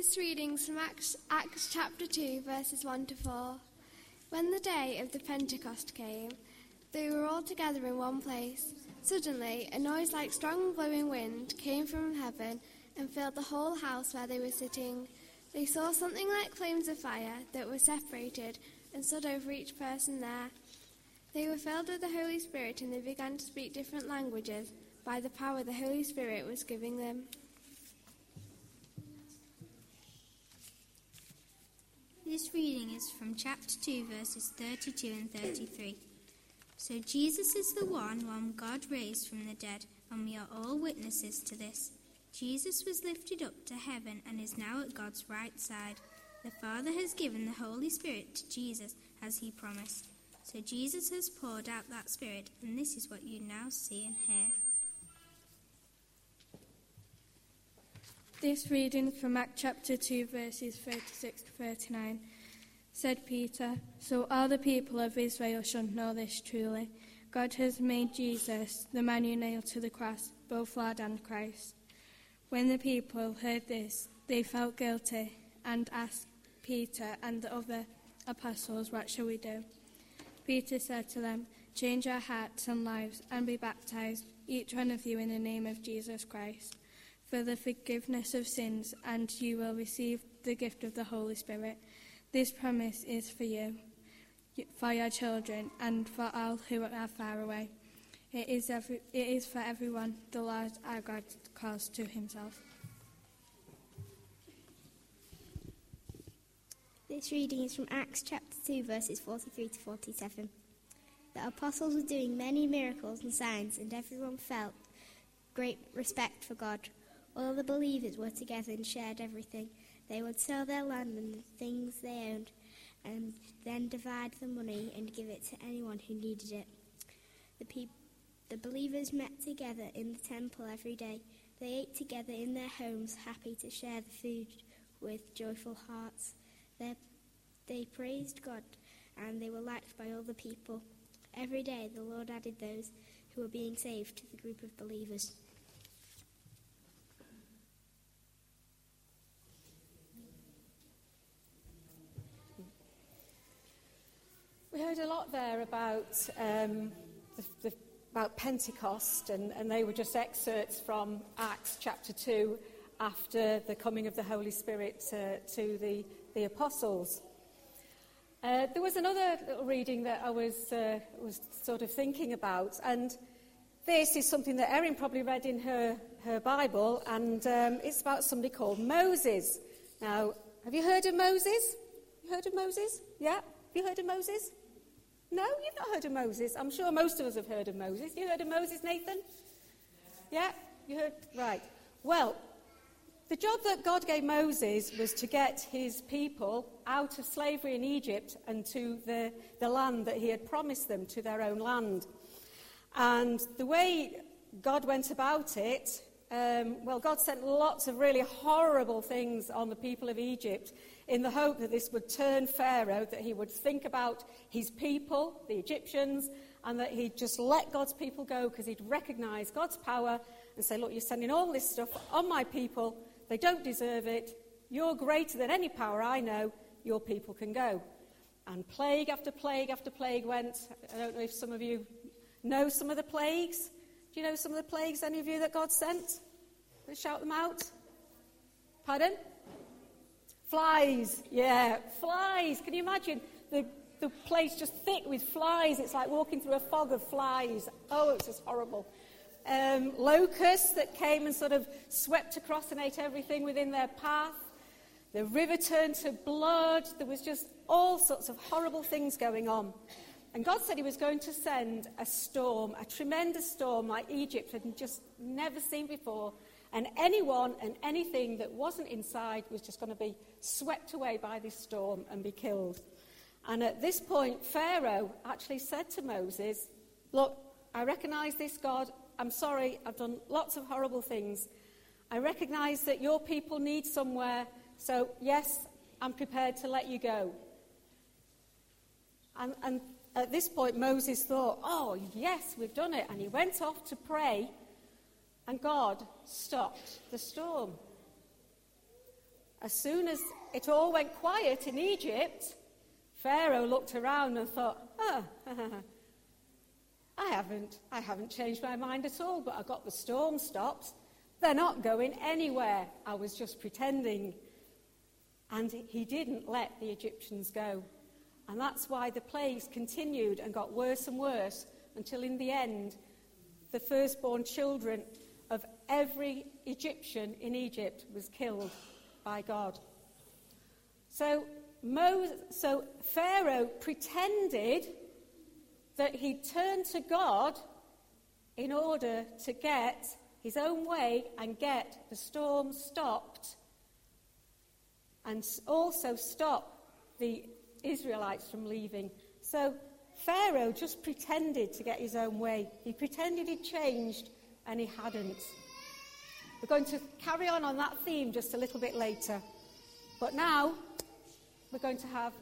This reading's from Acts, Acts chapter 2, verses 1 to 4. When the day of the Pentecost came, they were all together in one place. Suddenly, a noise like strong blowing wind came from heaven and filled the whole house where they were sitting. They saw something like flames of fire that were separated and stood over each person there. They were filled with the Holy Spirit and they began to speak different languages by the power the Holy Spirit was giving them. This reading is from chapter 2, verses 32 and 33. So Jesus is the one whom God raised from the dead, and we are all witnesses to this. Jesus was lifted up to heaven and is now at God's right side. The Father has given the Holy Spirit to Jesus as he promised. So Jesus has poured out that Spirit, and this is what you now see and hear. This reading from Acts chapter 2, verses 36 to 39. Said Peter, So all the people of Israel should know this truly. God has made Jesus, the man you nailed to the cross, both Lord and Christ. When the people heard this, they felt guilty and asked Peter and the other apostles, What shall we do? Peter said to them, Change your hearts and lives and be baptized, each one of you, in the name of Jesus Christ for the forgiveness of sins, and you will receive the gift of the Holy Spirit. This promise is for you, for your children, and for all who are far away. It is, every, it is for everyone the Lord our God calls to himself. This reading is from Acts chapter 2, verses 43 to 47. The apostles were doing many miracles and signs, and everyone felt great respect for God. All the believers were together and shared everything. They would sell their land and the things they owned, and then divide the money and give it to anyone who needed it. The, peop- the believers met together in the temple every day. They ate together in their homes, happy to share the food with joyful hearts. They, they praised God, and they were liked by all the people. Every day the Lord added those who were being saved to the group of believers. There about um, the, the, about Pentecost, and, and they were just excerpts from Acts chapter 2 after the coming of the Holy Spirit uh, to the, the apostles. Uh, there was another little reading that I was, uh, was sort of thinking about, and this is something that Erin probably read in her, her Bible, and um, it's about somebody called Moses. Now, have you heard of Moses? You heard of Moses? Yeah? Have you heard of Moses? No, you've not heard of Moses. I'm sure most of us have heard of Moses. You heard of Moses, Nathan? Yeah? You heard? Right. Well, the job that God gave Moses was to get his people out of slavery in Egypt and to the, the land that he had promised them, to their own land. And the way God went about it, um, well, God sent lots of really horrible things on the people of Egypt in the hope that this would turn Pharaoh, that he would think about his people, the Egyptians, and that he'd just let God's people go because he'd recognize God's power and say, Look, you're sending all this stuff on my people. They don't deserve it. You're greater than any power I know. Your people can go. And plague after plague after plague went. I don't know if some of you know some of the plagues. You know some of the plagues, any of you, that God sent? Let's shout them out. Pardon? Flies, yeah, flies. Can you imagine the, the place just thick with flies? It's like walking through a fog of flies. Oh, it's just horrible. Um, locusts that came and sort of swept across and ate everything within their path. The river turned to blood. There was just all sorts of horrible things going on. And God said He was going to send a storm, a tremendous storm like Egypt had just never seen before. And anyone and anything that wasn't inside was just going to be swept away by this storm and be killed. And at this point, Pharaoh actually said to Moses, Look, I recognize this, God. I'm sorry, I've done lots of horrible things. I recognize that your people need somewhere, so yes, I'm prepared to let you go. And, and at this point, Moses thought, Oh, yes, we've done it. And he went off to pray, and God stopped the storm. as soon as it all went quiet in Egypt, Pharaoh looked around and thought, oh, I haven't, I haven't changed my mind at all, but I got the storm stopped. They're not going anywhere. I was just pretending. And he didn't let the Egyptians go. And that's why the plagues continued and got worse and worse until in the end, the firstborn children of every Egyptian in Egypt was killed by God. So, Moses, so Pharaoh pretended that he turned to God in order to get his own way and get the storm stopped and also stop the Israelites from leaving. So Pharaoh just pretended to get his own way. He pretended he'd changed and he hadn't. We're going to carry on on that theme just a little bit later. But now we're going to have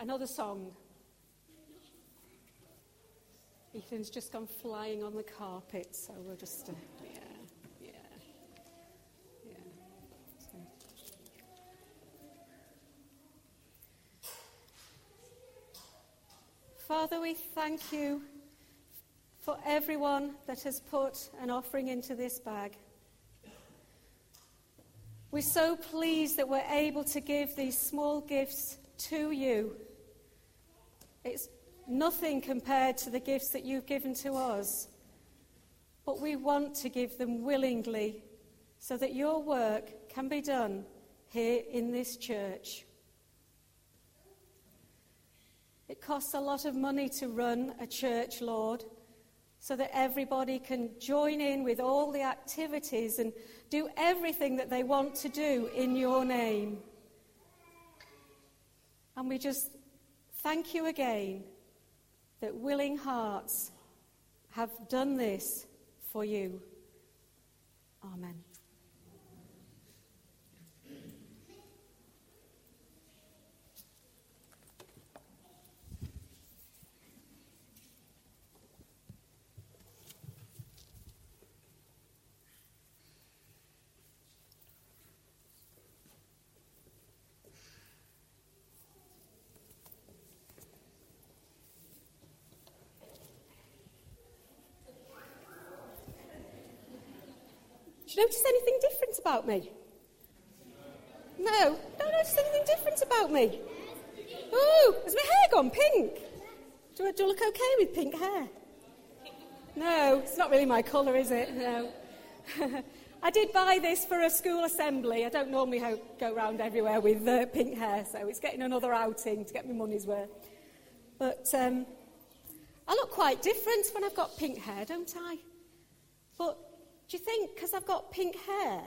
another song. Ethan's just gone flying on the carpet, so we'll just, uh, yeah, yeah, yeah. So. Father, we thank you for everyone that has put an offering into this bag. We're so pleased that we're able to give these small gifts to you. It's nothing compared to the gifts that you've given to us. But we want to give them willingly so that your work can be done here in this church. It costs a lot of money to run a church, Lord so that everybody can join in with all the activities and do everything that they want to do in your name. And we just thank you again that willing hearts have done this for you. Amen. Do you notice anything different about me? No, don't notice anything different about me. Oh, has my hair gone pink? Do I, do I look okay with pink hair? No, it's not really my colour, is it? No. I did buy this for a school assembly. I don't normally go around everywhere with uh, pink hair, so it's getting another outing to get my money's worth. But um, I look quite different when I've got pink hair, don't I? But do you think because I've got pink hair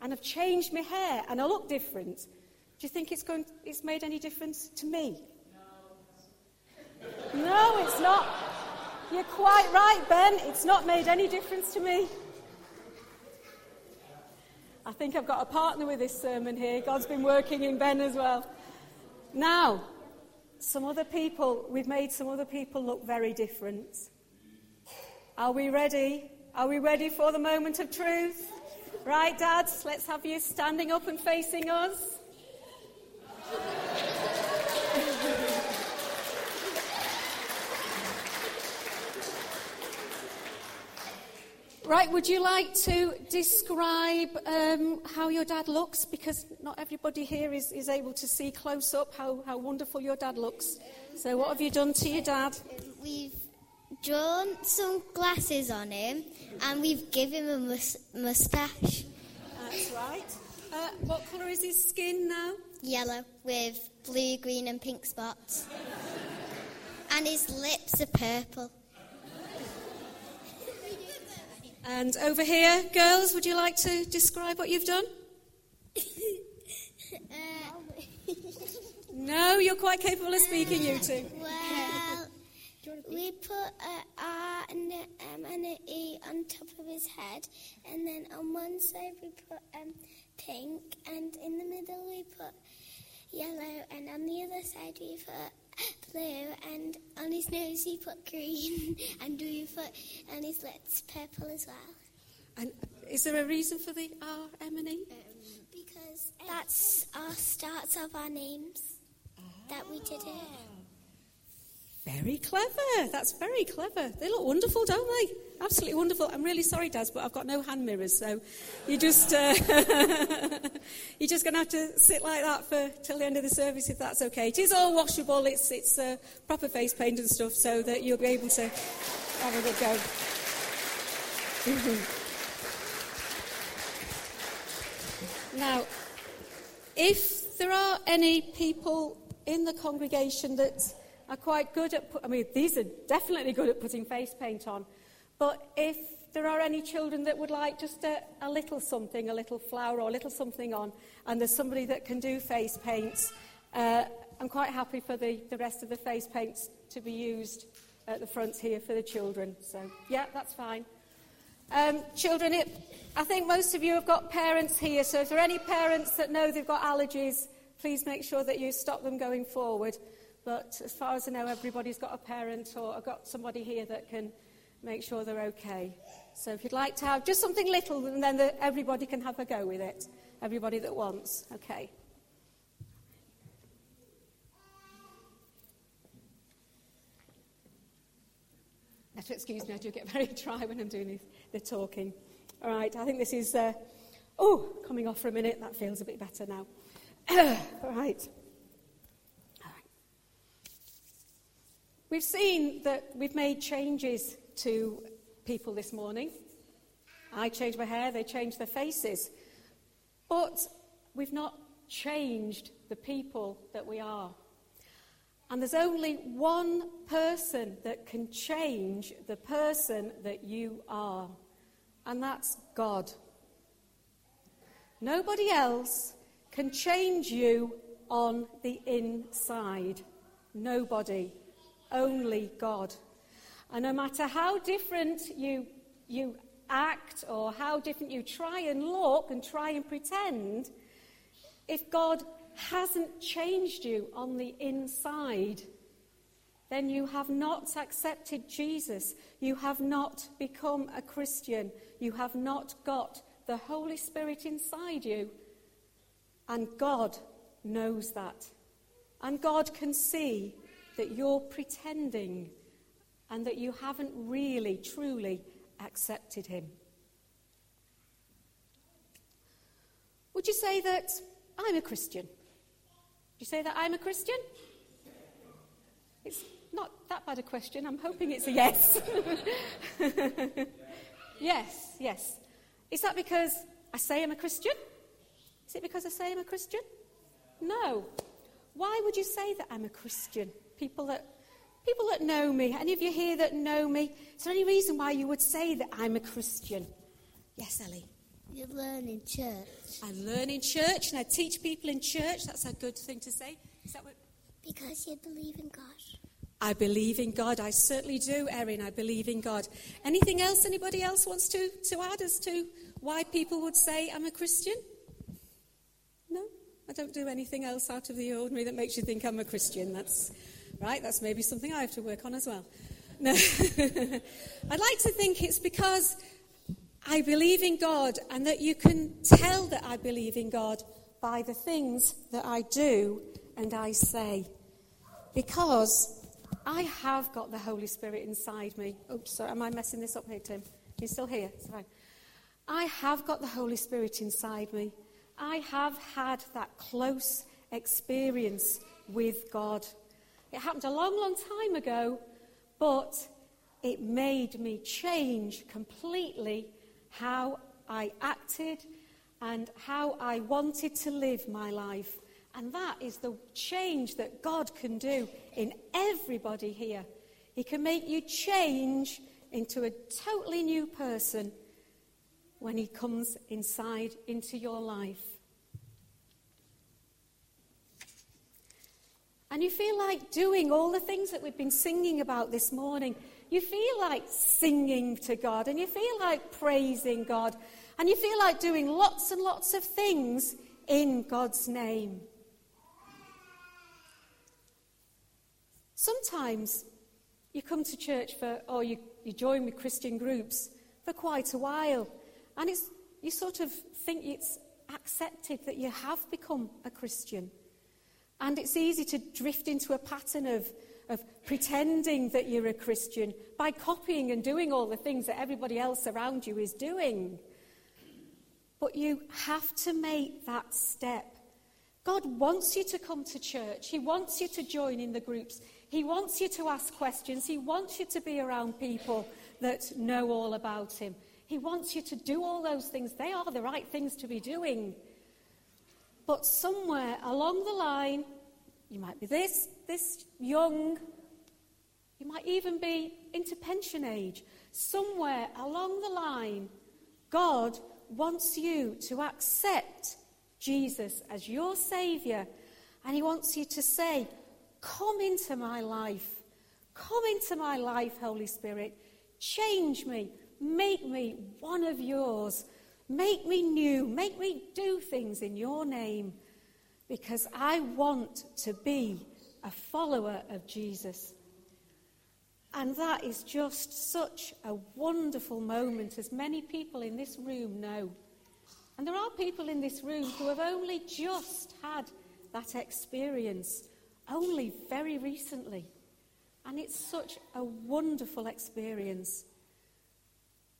and I've changed my hair and I look different, do you think it's, going, it's made any difference to me? No. no, it's not. You're quite right, Ben. It's not made any difference to me. I think I've got a partner with this sermon here. God's been working in Ben as well. Now, some other people, we've made some other people look very different. Are we ready are we ready for the moment of truth? Right, dads? Let's have you standing up and facing us. Right, would you like to describe um, how your dad looks? Because not everybody here is, is able to see close up how, how wonderful your dad looks. So, what have you done to your dad? We've drawn some glasses on him and we've given him a mus- moustache. That's right. Uh, what colour is his skin now? Yellow with blue, green, and pink spots. and his lips are purple. And over here, girls, would you like to describe what you've done? uh, no, you're quite capable of speaking, you two. Well, we put an R and an M and an E on top of his head, and then on one side we put um, pink, and in the middle we put yellow, and on the other side we put blue, and on his nose we put green, and we put on his lips purple as well. And is there a reason for the R, M, and E? Um, because starts of our names that we did it. Very clever. That's very clever. They look wonderful, don't they? Absolutely wonderful. I'm really sorry, dads, but I've got no hand mirrors, so you just uh, you're just going to have to sit like that for till the end of the service, if that's okay. It is all washable. It's it's uh, proper face paint and stuff, so that you'll be able to have a good go. now, if there are any people in the congregation that are quite good at, I mean, these are definitely good at putting face paint on, but if there are any children that would like just a, a little something, a little flower or a little something on, and there's somebody that can do face paints, uh, I'm quite happy for the, the rest of the face paints to be used at the front here for the children. So, yeah, that's fine. Um, children, it, I think most of you have got parents here, so if there are any parents that know they've got allergies, please make sure that you stop them going forward. But as far as I know, everybody's got a parent or I've got somebody here that can make sure they're okay. So if you'd like to have just something little, and then the, everybody can have a go with it. Everybody that wants. Okay. excuse me, I do get very dry when I'm doing the talking. All right, I think this is, uh, oh, coming off for a minute. That feels a bit better now. All right. We've seen that we've made changes to people this morning. I changed my hair, they changed their faces. But we've not changed the people that we are. And there's only one person that can change the person that you are, and that's God. Nobody else can change you on the inside. Nobody. Only God. And no matter how different you, you act or how different you try and look and try and pretend, if God hasn't changed you on the inside, then you have not accepted Jesus. You have not become a Christian. You have not got the Holy Spirit inside you. And God knows that. And God can see that you're pretending and that you haven't really, truly accepted Him. Would you say that I'm a Christian? Do you say that I'm a Christian? It's not that bad a question. I'm hoping it's a yes. yes, yes. Is that because I say I'm a Christian? Is it because I say I'm a Christian? No. Why would you say that I'm a Christian? People that people that know me, any of you here that know me, is there any reason why you would say that I'm a Christian? Yes, Ellie. You learn in church. I learn in church and I teach people in church. That's a good thing to say. Is that what? Because you believe in God. I believe in God. I certainly do, Erin. I believe in God. Anything else anybody else wants to, to add as to why people would say I'm a Christian? No? I don't do anything else out of the ordinary that makes you think I'm a Christian. That's right. That's maybe something I have to work on as well. No. I'd like to think it's because I believe in God and that you can tell that I believe in God by the things that I do and I say. Because I have got the Holy Spirit inside me. Oops, sorry, am I messing this up here, Tim? You're still here? Sorry. I have got the Holy Spirit inside me. I have had that close experience with God. It happened a long, long time ago, but it made me change completely how I acted and how I wanted to live my life. And that is the change that God can do in everybody here. He can make you change into a totally new person when He comes inside into your life. And you feel like doing all the things that we've been singing about this morning. You feel like singing to God and you feel like praising God and you feel like doing lots and lots of things in God's name. Sometimes you come to church for, or you, you join with Christian groups for quite a while, and it's, you sort of think it's accepted that you have become a Christian. And it's easy to drift into a pattern of, of pretending that you're a Christian by copying and doing all the things that everybody else around you is doing. But you have to make that step. God wants you to come to church. He wants you to join in the groups. He wants you to ask questions. He wants you to be around people that know all about Him. He wants you to do all those things. They are the right things to be doing. But somewhere along the line, you might be this, this young, you might even be into pension age. Somewhere along the line, God wants you to accept Jesus as your Saviour, and He wants you to say, Come into my life. Come into my life, Holy Spirit. Change me. Make me one of yours. Make me new. Make me do things in your name because I want to be a follower of Jesus. And that is just such a wonderful moment, as many people in this room know. And there are people in this room who have only just had that experience, only very recently. And it's such a wonderful experience.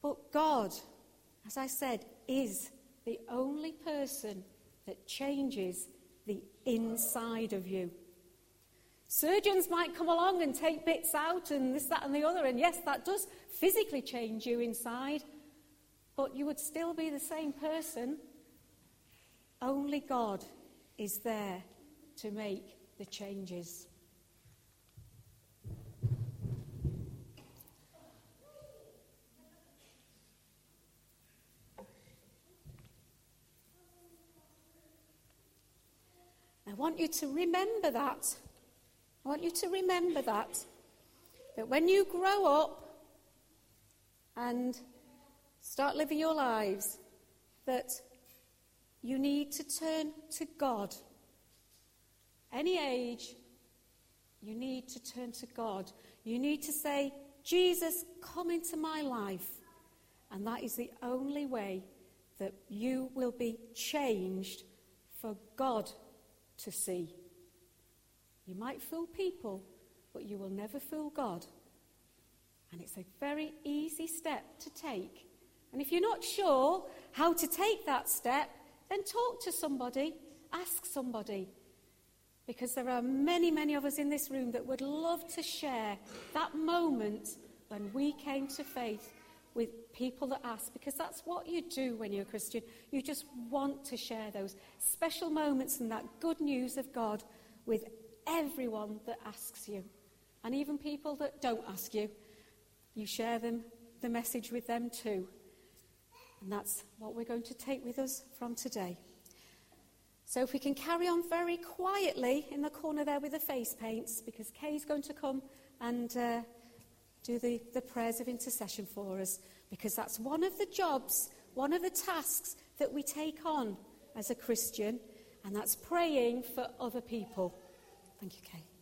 But God, as I said, is the only person that changes the inside of you. Surgeons might come along and take bits out and this, that, and the other, and yes, that does physically change you inside, but you would still be the same person. Only God is there to make the changes. Want you to remember that. I want you to remember that. That when you grow up and start living your lives, that you need to turn to God. Any age, you need to turn to God. You need to say, Jesus, come into my life. And that is the only way that you will be changed for God to see. You might fool people, but you will never fool God. And it's a very easy step to take. And if you're not sure how to take that step, then talk to somebody, ask somebody. Because there are many, many of us in this room that would love to share that moment when we came to faith with people that ask, because that's what you do when you're a Christian. You just want to share those special moments and that good news of God with everyone that asks you. And even people that don't ask you, you share them, the message with them too. And that's what we're going to take with us from today. So if we can carry on very quietly in the corner there with the face paints, because Kay's going to come and uh, do the, the prayers of intercession for us, because that's one of the jobs, one of the tasks that we take on as a Christian, and that's praying for other people. Thank you, Kay.